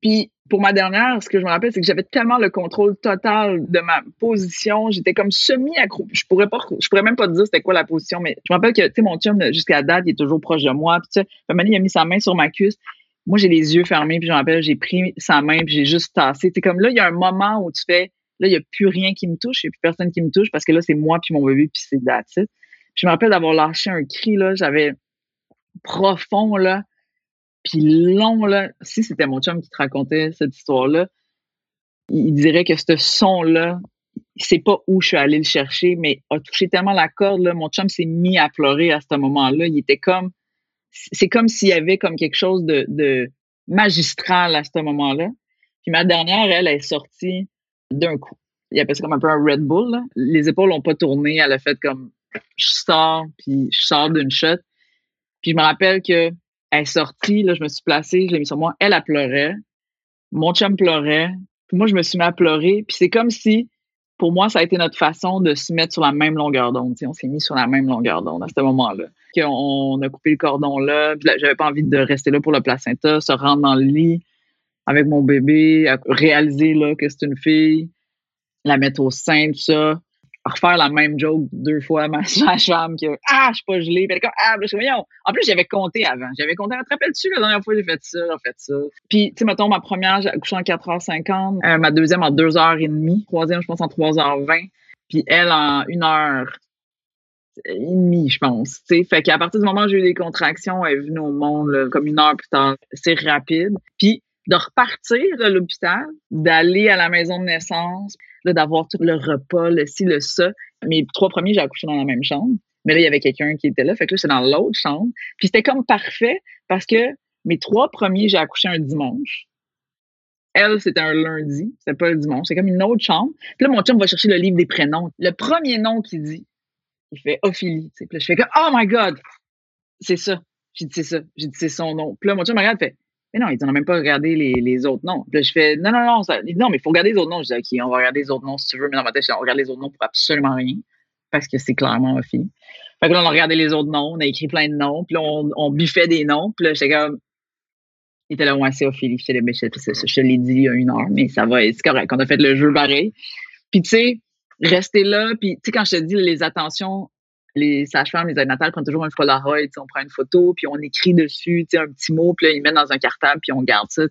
Puis pour ma dernière, ce que je me rappelle, c'est que j'avais tellement le contrôle total de ma position. J'étais comme semi-accroupie. Je pourrais pas, je pourrais même pas te dire c'était quoi la position, mais je me rappelle que, tu sais, mon chum, jusqu'à date, il est toujours proche de moi. Puis, tu sais, il a mis sa main sur ma cuisse. Moi, j'ai les yeux fermés, puis je me rappelle, j'ai pris sa main, puis j'ai juste tassé. C'est comme là, il y a un moment où tu fais, là, il y a plus rien qui me touche, il n'y a plus personne qui me touche, parce que là, c'est moi puis mon bébé, puis c'est date. Je me rappelle d'avoir lâché un cri, là, j'avais profond, là. Puis long, là, si c'était mon chum qui te racontait cette histoire-là, il dirait que ce son-là, c'est pas où je suis allée le chercher, mais a touché tellement la corde, là, mon chum s'est mis à pleurer à ce moment-là. Il était comme, c'est comme s'il y avait comme quelque chose de, de magistral à ce moment-là. Puis ma dernière, elle, est sortie d'un coup. Il appelle ça comme un peu un Red Bull. Les épaules n'ont pas tourné. Elle a fait comme, je sors, puis je sors d'une shot. Puis je me rappelle que elle est sortie, là, je me suis placée, je l'ai mis sur moi. Elle, a pleuré. Mon chum pleurait. Puis moi, je me suis mis à pleurer. Puis c'est comme si, pour moi, ça a été notre façon de se mettre sur la même longueur d'onde. On s'est mis sur la même longueur d'onde à ce moment-là. On a coupé le cordon là. Puis j'avais pas envie de rester là pour le placenta, se rendre dans le lit avec mon bébé, réaliser là, que c'est une fille, la mettre au sein, tout ça refaire la même joke deux fois à ma sage-femme que Ah, je suis pas gelée. Puis elle comme Ah, je suis En plus, j'avais compté avant. J'avais compté. Tu te rappelles-tu la dernière fois j'ai fait ça, j'ai fait ça. Puis, tu sais, mettons, ma première, j'ai accouché en 4h50, euh, ma deuxième en 2h30, troisième, je pense, en 3h20, puis elle en 1h et demie, je pense. sais Fait qu'à partir du moment où j'ai eu des contractions, elle est venue au monde comme une heure plus tard. C'est rapide. Puis de repartir de l'hôpital, d'aller à la maison de naissance, d'avoir le repas, le ci, le ça. Mes trois premiers, j'ai accouché dans la même chambre. Mais là, il y avait quelqu'un qui était là. Fait que là, c'est dans l'autre chambre. Puis c'était comme parfait parce que mes trois premiers, j'ai accouché un dimanche. Elle, c'était un lundi. C'était pas le dimanche. C'est comme une autre chambre. Puis là, mon chum va chercher le livre des prénoms. Le premier nom qu'il dit, il fait Ophélie. Puis là, je fais comme, oh my God! C'est ça. J'ai dit, c'est ça. J'ai dit, c'est son nom. Puis là, mon chum me regarde fait, mais non, ils n'ont même pas regardé les, les autres noms. Puis là, je fais, non, non, non, non, mais il faut regarder les autres noms. Je dis, OK, on va regarder les autres noms si tu veux. Mais dans ma tête, on regarde les autres noms pour absolument rien. Parce que c'est clairement fille. Fait que là, on a regardé les autres noms, on a écrit plein de noms, puis là, on, on biffait des noms, puis là, j'étais comme, il était là, ouais, c'est Ophélie. Je, je, l'ai dit il y a une heure, mais ça va, c'est correct. On a fait le jeu pareil. Puis, tu sais, rester là, puis, tu sais, quand je te dis les attentions les sages-femmes, les aides natales prennent toujours un Polaroid, on prend une photo, puis on écrit dessus, un petit mot, puis là, ils mettent dans un cartable, puis on garde ça.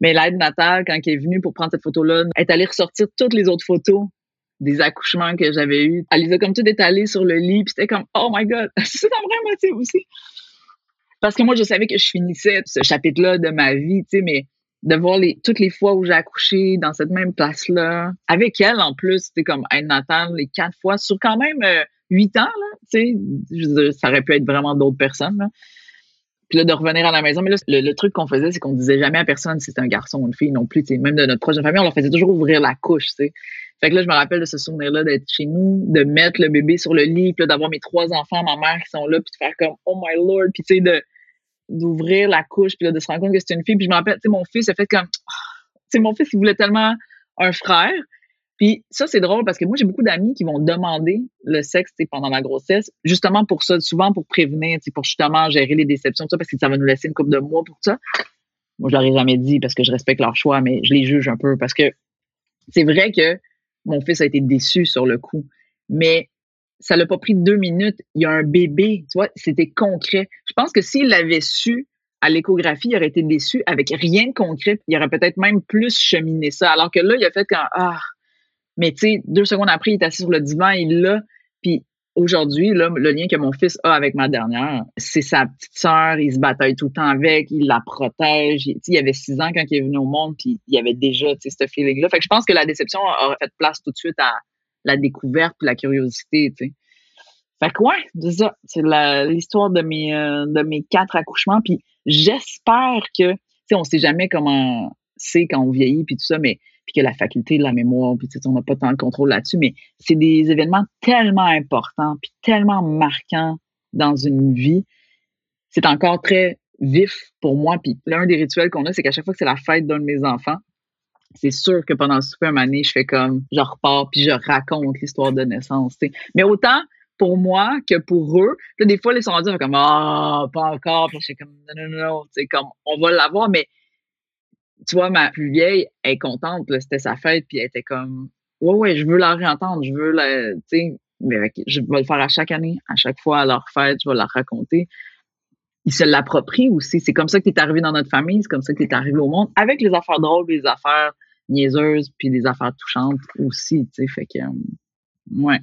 Mais l'aide natale, quand elle est venue pour prendre cette photo-là, elle est allée ressortir toutes les autres photos des accouchements que j'avais eus. Elle les a comme tout étalées sur le lit, puis c'était comme, oh my God, c'est un vrai motif aussi. Parce que moi, je savais que je finissais ce chapitre-là de ma vie, tu sais, mais de voir les, toutes les fois où j'ai accouché dans cette même place-là, avec elle en plus, c'était comme aide natale les quatre fois, sur quand même euh, huit ans, là, tu sais, ça aurait pu être vraiment d'autres personnes, là. Puis là, de revenir à la maison. Mais là, le, truc qu'on faisait, c'est qu'on disait jamais à personne si c'était un garçon ou une fille non plus. Même de notre prochaine famille, on leur faisait toujours ouvrir la couche. Fait que là, je me rappelle de ce souvenir-là d'être chez nous, de mettre le bébé sur le lit, puis d'avoir mes trois enfants, ma mère qui sont là, puis de faire comme Oh my Lord, puis tu sais, de d'ouvrir la couche, puis de se rendre compte que c'était une fille. Puis je me rappelle, tu sais, mon fils a fait comme Tu sais, mon fils, il voulait tellement un frère. Puis ça, c'est drôle parce que moi, j'ai beaucoup d'amis qui vont demander le sexe pendant la grossesse, justement pour ça, souvent pour prévenir, pour justement gérer les déceptions, ça, parce que ça va nous laisser une couple de mois pour ça. Moi, je leur ai jamais dit parce que je respecte leur choix, mais je les juge un peu parce que c'est vrai que mon fils a été déçu sur le coup, mais ça l'a pas pris deux minutes. Il y a un bébé, tu vois, c'était concret. Je pense que s'il l'avait su à l'échographie, il aurait été déçu avec rien de concret. Il aurait peut-être même plus cheminé ça. Alors que là, il a fait quand, ah, mais tu deux secondes après, il est assis sur le divan, il l'a. Puis aujourd'hui, là, le lien que mon fils a avec ma dernière, c'est sa petite sœur, il se bataille tout le temps avec, il la protège. Il, il avait six ans quand il est venu au monde, puis il y avait déjà ce feeling-là. Fait que je pense que la déception aurait fait place tout de suite à la découverte puis la curiosité, tu. Fait que ouais, c'est. C'est l'histoire de mes euh, de mes quatre accouchements. Puis j'espère que, tu sais, on sait jamais comment c'est quand on vieillit puis tout ça, mais puis que la faculté de la mémoire, puis on n'a pas tant de contrôle là-dessus, mais c'est des événements tellement importants, puis tellement marquants dans une vie. C'est encore très vif pour moi. Puis l'un des rituels qu'on a, c'est qu'à chaque fois que c'est la fête d'un de mes enfants, c'est sûr que pendant le souper un année, je fais comme, je repars puis je raconte l'histoire de naissance. Mais autant pour moi que pour eux, là, des fois, ils sont rendus comme, ah, pas encore. Puis je suis comme, non, non, non, c'est comme, on va l'avoir. Mais tu vois, ma plus vieille est contente, c'était sa fête, puis elle était comme, ouais, ouais, je veux la réentendre, je veux la, tu sais, mais je vais le faire à chaque année, à chaque fois à leur fête, je vais la raconter il se l'approprie aussi. C'est comme ça que tu es arrivé dans notre famille, c'est comme ça que tu es arrivé au monde, avec les affaires drôles, les affaires niaiseuses, puis les affaires touchantes aussi, tu sais. Fait que, euh, ouais.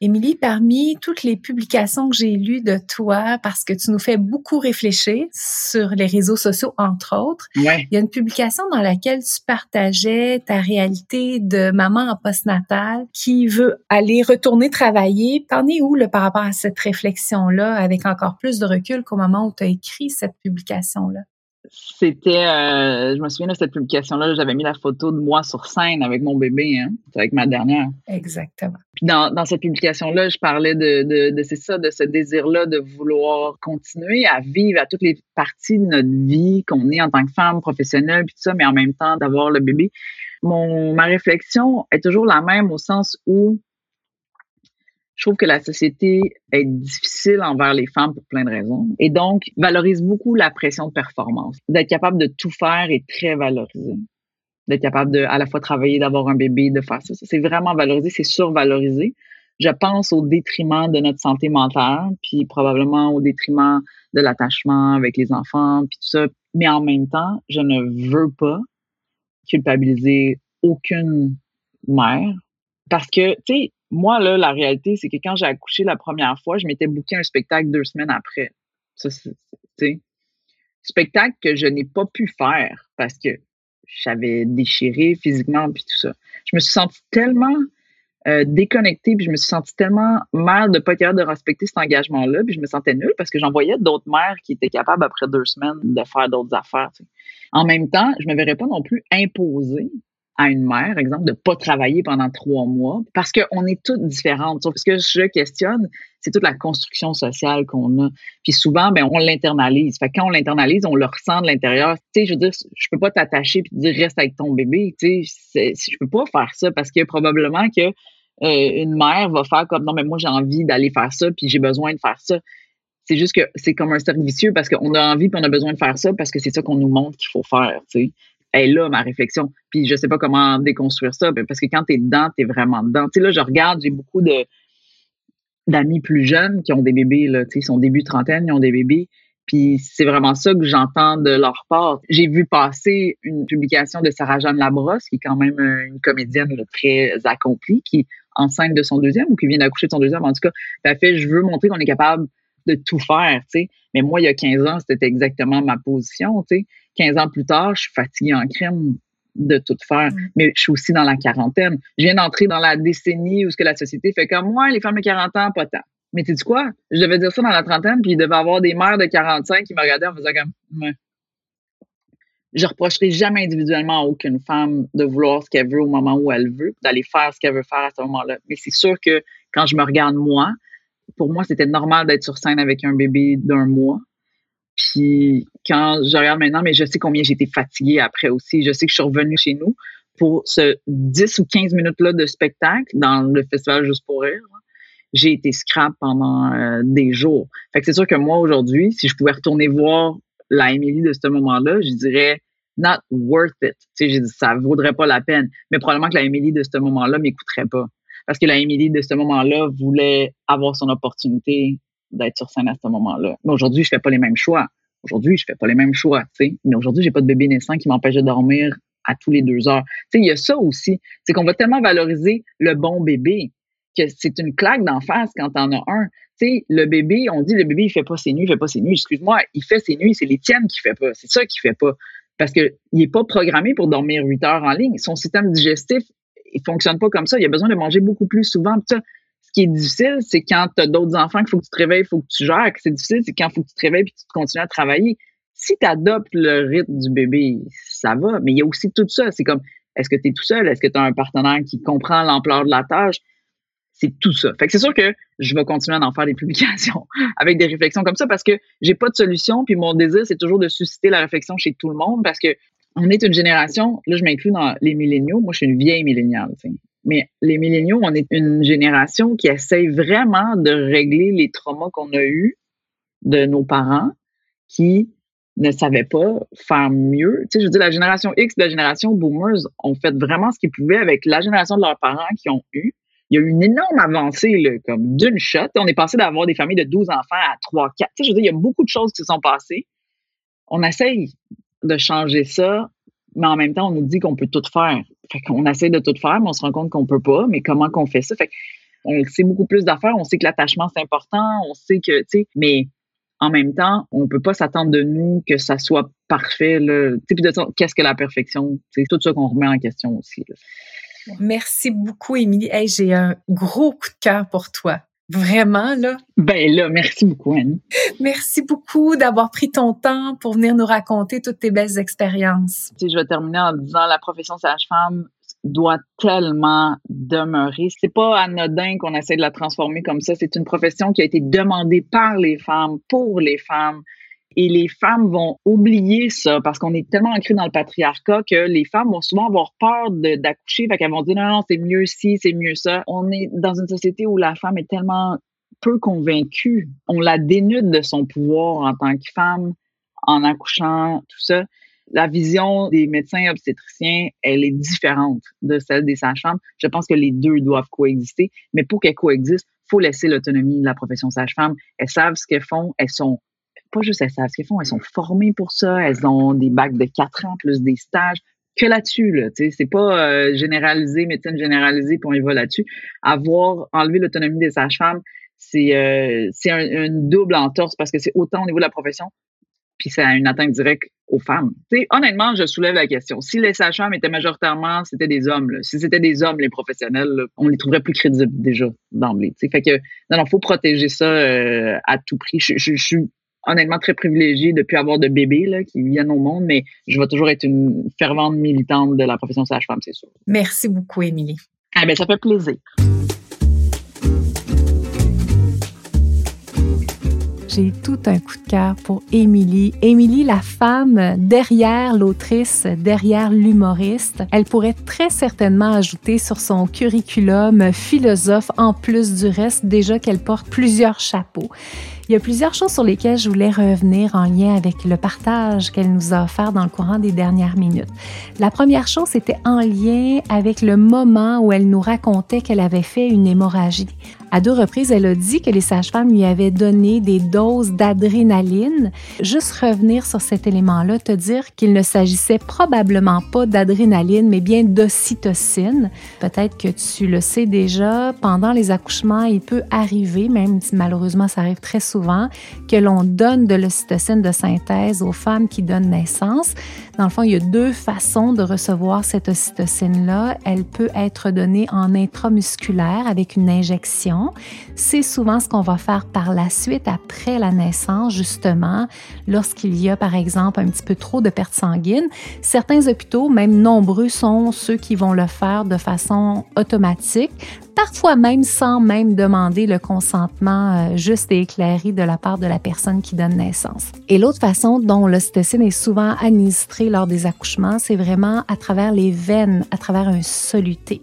Émilie, parmi toutes les publications que j'ai lues de toi, parce que tu nous fais beaucoup réfléchir sur les réseaux sociaux, entre autres, il y a une publication dans laquelle tu partageais ta réalité de maman en postnatal qui veut aller retourner travailler. T'en es où là, par rapport à cette réflexion-là, avec encore plus de recul qu'au moment où tu as écrit cette publication-là? C'était, euh, je me souviens de cette publication-là, j'avais mis la photo de moi sur scène avec mon bébé, hein, avec ma dernière. Exactement. Puis dans, dans cette publication-là, je parlais de, de, de c'est ça, de ce désir-là de vouloir continuer à vivre à toutes les parties de notre vie qu'on est en tant que femme professionnelle, puis tout ça, mais en même temps d'avoir le bébé. Mon, ma réflexion est toujours la même au sens où je trouve que la société est difficile envers les femmes pour plein de raisons et donc valorise beaucoup la pression de performance. D'être capable de tout faire est très valorisé. D'être capable de à la fois travailler, d'avoir un bébé, de faire ça, c'est vraiment valorisé, c'est survalorisé. Je pense au détriment de notre santé mentale, puis probablement au détriment de l'attachement avec les enfants, puis tout ça. Mais en même temps, je ne veux pas culpabiliser aucune mère parce que, tu sais, moi, là, la réalité, c'est que quand j'ai accouché la première fois, je m'étais booké un spectacle deux semaines après. Ça, c'est, spectacle que je n'ai pas pu faire parce que j'avais déchiré physiquement puis tout ça. Je me suis sentie tellement euh, déconnectée puis je me suis sentie tellement mal de pas être capable de respecter cet engagement-là puis je me sentais nulle parce que j'en voyais d'autres mères qui étaient capables après deux semaines de faire d'autres affaires. En même temps, je me verrais pas non plus imposer à une mère, exemple, de pas travailler pendant trois mois, parce qu'on est toutes différentes. Ce que je questionne, c'est toute la construction sociale qu'on a. Puis souvent, ben, on l'internalise. Fait quand on l'internalise, on le ressent de l'intérieur. Tu sais, je veux dire, je peux pas t'attacher puis te dire reste avec ton bébé. Tu sais, je peux pas faire ça parce que probablement que euh, une mère va faire comme non mais moi j'ai envie d'aller faire ça puis j'ai besoin de faire ça. C'est juste que c'est comme un cercle vicieux parce qu'on a envie puis on a besoin de faire ça parce que c'est ça qu'on nous montre qu'il faut faire. Est là ma réflexion. Puis je sais pas comment déconstruire ça, ben, parce que quand tu es dedans, tu vraiment dedans. Tu sais, là, je regarde, j'ai beaucoup d'amis plus jeunes qui ont des bébés, là, ils sont début trentaine, ils ont des bébés. Puis c'est vraiment ça que j'entends de leur part. J'ai vu passer une publication de Sarah-Jeanne Labrosse, qui est quand même une comédienne très accomplie, qui est enceinte de son deuxième ou qui vient d'accoucher de son deuxième. En tout cas, fait, je veux montrer qu'on est capable de tout faire, tu sais. Mais moi, il y a 15 ans, c'était exactement ma position, tu sais. 15 ans plus tard, je suis fatiguée en crème de tout faire. Mm. Mais je suis aussi dans la quarantaine. Je viens d'entrer dans la décennie où ce que la société fait comme moi, les femmes de 40 ans, pas tant. Mais tu dis quoi? Je devais dire ça dans la trentaine, puis il devait avoir des mères de 45 qui me regardaient en faisant comme ouais. Je reprocherai jamais individuellement à aucune femme de vouloir ce qu'elle veut au moment où elle veut, d'aller faire ce qu'elle veut faire à ce moment-là. Mais c'est sûr que quand je me regarde moi, pour moi, c'était normal d'être sur scène avec un bébé d'un mois. Puis quand je regarde maintenant, mais je sais combien j'étais fatiguée après aussi. Je sais que je suis revenue chez nous pour ce 10 ou 15 minutes-là de spectacle dans le festival Juste pour rire. J'ai été scrap pendant euh, des jours. Fait que c'est sûr que moi, aujourd'hui, si je pouvais retourner voir la Émilie de ce moment-là, je dirais not worth it. Tu sais, j'ai dit ça vaudrait pas la peine. Mais probablement que la Émilie de ce moment-là m'écouterait pas. Parce que la Émilie de ce moment-là voulait avoir son opportunité d'être sur scène à ce moment-là. Mais aujourd'hui, je fais pas les mêmes choix. Aujourd'hui, je fais pas les mêmes choix, tu sais. Mais aujourd'hui, j'ai pas de bébé naissant qui m'empêche de dormir à tous les deux heures. Tu sais, il y a ça aussi. C'est qu'on va tellement valoriser le bon bébé que c'est une claque d'en face quand t'en as un. Tu sais, le bébé, on dit le bébé, il fait pas ses nuits, il fait pas ses nuits. Excuse-moi, il fait ses nuits, c'est les tiennes qui fait pas. C'est ça qui fait pas. Parce que il est pas programmé pour dormir huit heures en ligne. Son système digestif, il fonctionne pas comme ça. Il a besoin de manger beaucoup plus souvent. Ça, ce qui est difficile, c'est quand tu as d'autres enfants qu'il faut que tu te réveilles, il faut que tu gères. C'est difficile, c'est quand il faut que tu te réveilles et que tu continues à travailler. Si tu adoptes le rythme du bébé, ça va. Mais il y a aussi tout ça. C'est comme, Est-ce que tu es tout seul? Est-ce que tu as un partenaire qui comprend l'ampleur de la tâche? C'est tout ça. Fait que c'est sûr que je vais continuer à en faire des publications avec des réflexions comme ça parce que j'ai pas de solution. Puis mon désir, c'est toujours de susciter la réflexion chez tout le monde parce que on est une génération, là je m'inclus dans les milléniaux, moi je suis une vieille milléniale, mais les milléniaux, on est une génération qui essaye vraiment de régler les traumas qu'on a eus de nos parents qui ne savaient pas faire mieux. Tu sais, je veux dire, la génération X, la génération boomers ont fait vraiment ce qu'ils pouvaient avec la génération de leurs parents qui ont eu. Il y a eu une énorme avancée, comme d'une shot. On est passé d'avoir des familles de 12 enfants à 3, 4. Tu sais, je veux dire, il y a beaucoup de choses qui se sont passées. On essaye de changer ça, mais en même temps, on nous dit qu'on peut tout faire. Fait qu'on essaie de tout faire, mais on se rend compte qu'on peut pas. Mais comment qu'on fait ça? Fait on sait beaucoup plus d'affaires. On sait que l'attachement, c'est important. On sait que, tu sais, mais en même temps, on peut pas s'attendre de nous que ça soit parfait. Là. Puis de qu'est-ce que la perfection? C'est tout ça qu'on remet en question aussi. Merci beaucoup, Émilie. J'ai un gros coup de cœur pour toi. Vraiment, là? Ben là, merci beaucoup, Anne. Merci beaucoup d'avoir pris ton temps pour venir nous raconter toutes tes belles expériences. Tu sais, je vais terminer en disant la profession sage-femme doit tellement demeurer. C'est pas anodin qu'on essaie de la transformer comme ça. C'est une profession qui a été demandée par les femmes, pour les femmes. Et les femmes vont oublier ça parce qu'on est tellement ancré dans le patriarcat que les femmes vont souvent avoir peur d'accoucher. Fait qu'elles vont dire non, non, c'est mieux ci, c'est mieux ça. On est dans une société où la femme est tellement peu convaincue. On la dénude de son pouvoir en tant que femme en accouchant, tout ça la vision des médecins obstétriciens, elle est différente de celle des sages-femmes. Je pense que les deux doivent coexister, mais pour qu'elles coexistent, faut laisser l'autonomie de la profession sage-femme. Elles savent ce qu'elles font, elles sont pas juste elles ce qu'elles font, elles sont formées pour ça, elles ont des bacs de quatre ans plus des stages que là-dessus là, sais, c'est pas euh, généralisé, médecine généralisée puis on y va là-dessus. Avoir enlevé l'autonomie des sages-femmes, c'est euh, une double entorse parce que c'est autant au niveau de la profession puis ça a une atteinte directe aux femmes. sais, honnêtement, je soulève la question. Si les sages-femmes étaient majoritairement, c'était des hommes, là. si c'était des hommes, les professionnels, on les trouverait plus crédibles déjà d'emblée. Fait que, non, non, faut protéger ça euh, à tout prix. Je, suis honnêtement très privilégiée de plus avoir de bébés là, qui viennent au monde, mais je vais toujours être une fervente militante de la profession sage-femme, c'est sûr. Merci beaucoup, Émilie. Ah ben, ça fait plaisir. j'ai tout un coup de cœur pour Émilie. Émilie, la femme derrière l'autrice, derrière l'humoriste. Elle pourrait très certainement ajouter sur son curriculum philosophe, en plus du reste, déjà qu'elle porte plusieurs chapeaux. Il y a plusieurs choses sur lesquelles je voulais revenir en lien avec le partage qu'elle nous a offert dans le courant des dernières minutes. La première chose, c'était en lien avec le moment où elle nous racontait qu'elle avait fait une hémorragie. À deux reprises, elle a dit que les sages-femmes lui avaient donné des doses d'adrénaline. Juste revenir sur cet élément-là, te dire qu'il ne s'agissait probablement pas d'adrénaline, mais bien d'ocytocine. Peut-être que tu le sais déjà, pendant les accouchements, il peut arriver, même si malheureusement ça arrive très souvent, que l'on donne de l'ocytocine de synthèse aux femmes qui donnent naissance. Dans le fond, il y a deux façons de recevoir cette ocytocine-là. Elle peut être donnée en intramusculaire avec une injection. C'est souvent ce qu'on va faire par la suite après la naissance, justement, lorsqu'il y a, par exemple, un petit peu trop de perte sanguine. Certains hôpitaux, même nombreux, sont ceux qui vont le faire de façon automatique parfois même sans même demander le consentement euh, juste et éclairé de la part de la personne qui donne naissance. Et l'autre façon dont l'ocytocine est souvent administrée lors des accouchements, c'est vraiment à travers les veines, à travers un soluté.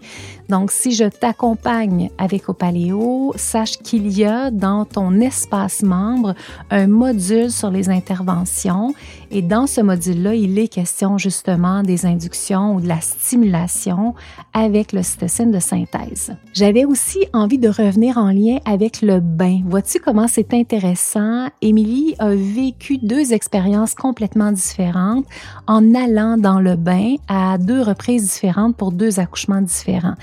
Donc, si je t'accompagne avec Opaléo, sache qu'il y a dans ton espace membre un module sur les interventions et dans ce module-là, il est question justement des inductions ou de la stimulation avec l'ocytocine de synthèse. J'avais aussi envie de revenir en lien avec le bain. Vois-tu comment c'est intéressant? Émilie a vécu deux expériences complètement différentes en allant dans le bain à deux reprises différentes pour deux accouchements différents.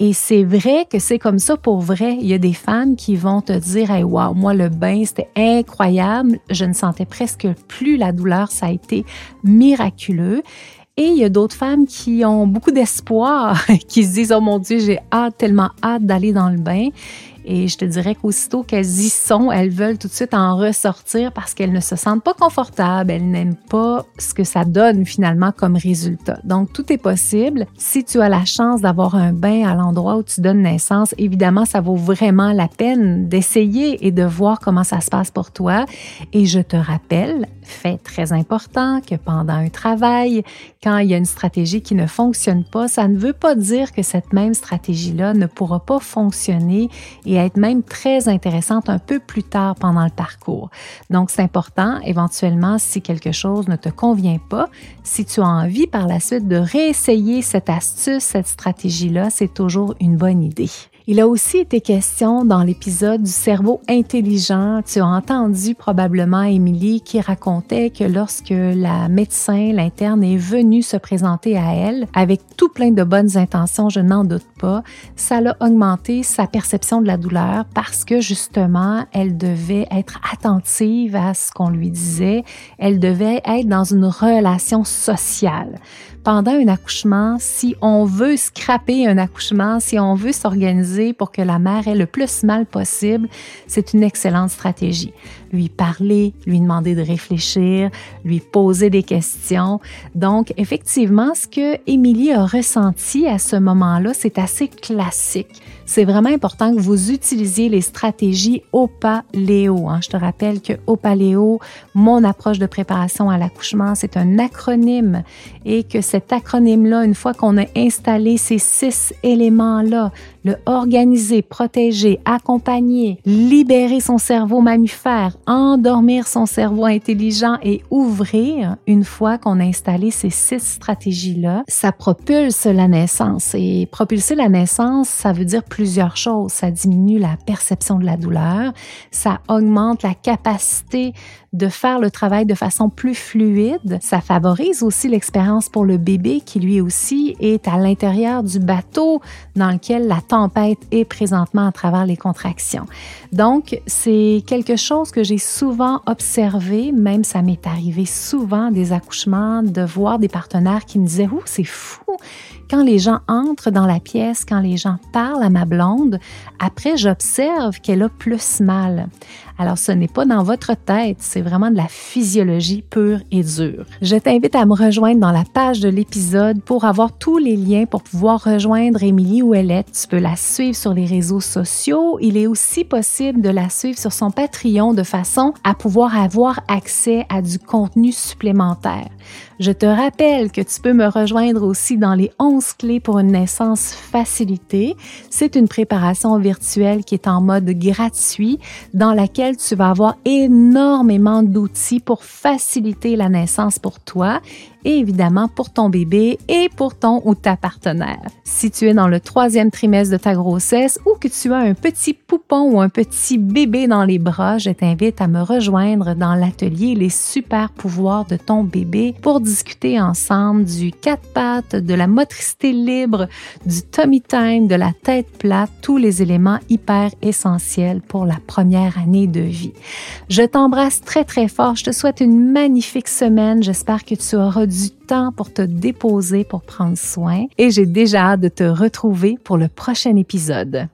Et c'est vrai que c'est comme ça pour vrai. Il y a des femmes qui vont te dire, hey, moi, le bain, c'était incroyable. Je ne sentais presque plus la douleur. Ça a été miraculeux. Et il y a d'autres femmes qui ont beaucoup d'espoir, qui se disent, oh mon Dieu, j'ai hâte, tellement hâte d'aller dans le bain. Et je te dirais qu'aussitôt qu'elles y sont, elles veulent tout de suite en ressortir parce qu'elles ne se sentent pas confortables, elles n'aiment pas ce que ça donne finalement comme résultat. Donc, tout est possible. Si tu as la chance d'avoir un bain à l'endroit où tu donnes naissance, évidemment, ça vaut vraiment la peine d'essayer et de voir comment ça se passe pour toi. Et je te rappelle, fait très important, que pendant un travail, quand il y a une stratégie qui ne fonctionne pas, ça ne veut pas dire que cette même stratégie-là ne pourra pas fonctionner et être même très intéressante un peu plus tard pendant le parcours. Donc, c'est important, éventuellement, si quelque chose ne te convient pas, si tu as envie par la suite de réessayer cette astuce, cette stratégie-là, c'est toujours une bonne idée. Il a aussi été question dans l'épisode du cerveau intelligent. Tu as entendu probablement Émilie qui racontait que lorsque la médecin, l'interne, est venue se présenter à elle avec tout plein de bonnes intentions, je n'en doute pas, ça l'a augmenté sa perception de la douleur parce que justement, elle devait être attentive à ce qu'on lui disait. Elle devait être dans une relation sociale pendant un accouchement, si on veut scraper un accouchement, si on veut s'organiser pour que la mère ait le plus mal possible, c'est une excellente stratégie. Lui parler, lui demander de réfléchir, lui poser des questions. Donc, effectivement, ce que Émilie a ressenti à ce moment-là, c'est assez classique c'est vraiment important que vous utilisiez les stratégies OPA-LEO. Hein. Je te rappelle que OPA-LEO, mon approche de préparation à l'accouchement, c'est un acronyme et que cet acronyme-là, une fois qu'on a installé ces six éléments-là, le organiser, protéger, accompagner, libérer son cerveau mammifère, endormir son cerveau intelligent et ouvrir, une fois qu'on a installé ces six stratégies-là, ça propulse la naissance. Et propulser la naissance, ça veut dire plusieurs choses. Ça diminue la perception de la douleur, ça augmente la capacité de faire le travail de façon plus fluide. Ça favorise aussi l'expérience pour le bébé qui lui aussi est à l'intérieur du bateau dans lequel la tempête est présentement à travers les contractions. Donc, c'est quelque chose que j'ai souvent observé, même ça m'est arrivé souvent des accouchements, de voir des partenaires qui me disaient, ouh, c'est fou, quand les gens entrent dans la pièce, quand les gens parlent à ma blonde, après, j'observe qu'elle a plus mal. Alors, ce n'est pas dans votre tête, c'est vraiment de la physiologie pure et dure. Je t'invite à me rejoindre dans la page de l'épisode pour avoir tous les liens pour pouvoir rejoindre Émilie Ouellette. Tu peux la suivre sur les réseaux sociaux. Il est aussi possible de la suivre sur son Patreon de façon à pouvoir avoir accès à du contenu supplémentaire. Je te rappelle que tu peux me rejoindre aussi dans les 11 clés pour une naissance facilitée. C'est une préparation virtuelle qui est en mode gratuit dans laquelle tu vas avoir énormément d'outils pour faciliter la naissance pour toi évidemment pour ton bébé et pour ton ou ta partenaire. Si tu es dans le troisième trimestre de ta grossesse ou que tu as un petit poupon ou un petit bébé dans les bras, je t'invite à me rejoindre dans l'atelier Les super pouvoirs de ton bébé pour discuter ensemble du quatre pattes, de la motricité libre, du tummy time, de la tête plate, tous les éléments hyper essentiels pour la première année de vie. Je t'embrasse très très fort. Je te souhaite une magnifique semaine. J'espère que tu auras du temps pour te déposer, pour prendre soin. Et j'ai déjà hâte de te retrouver pour le prochain épisode.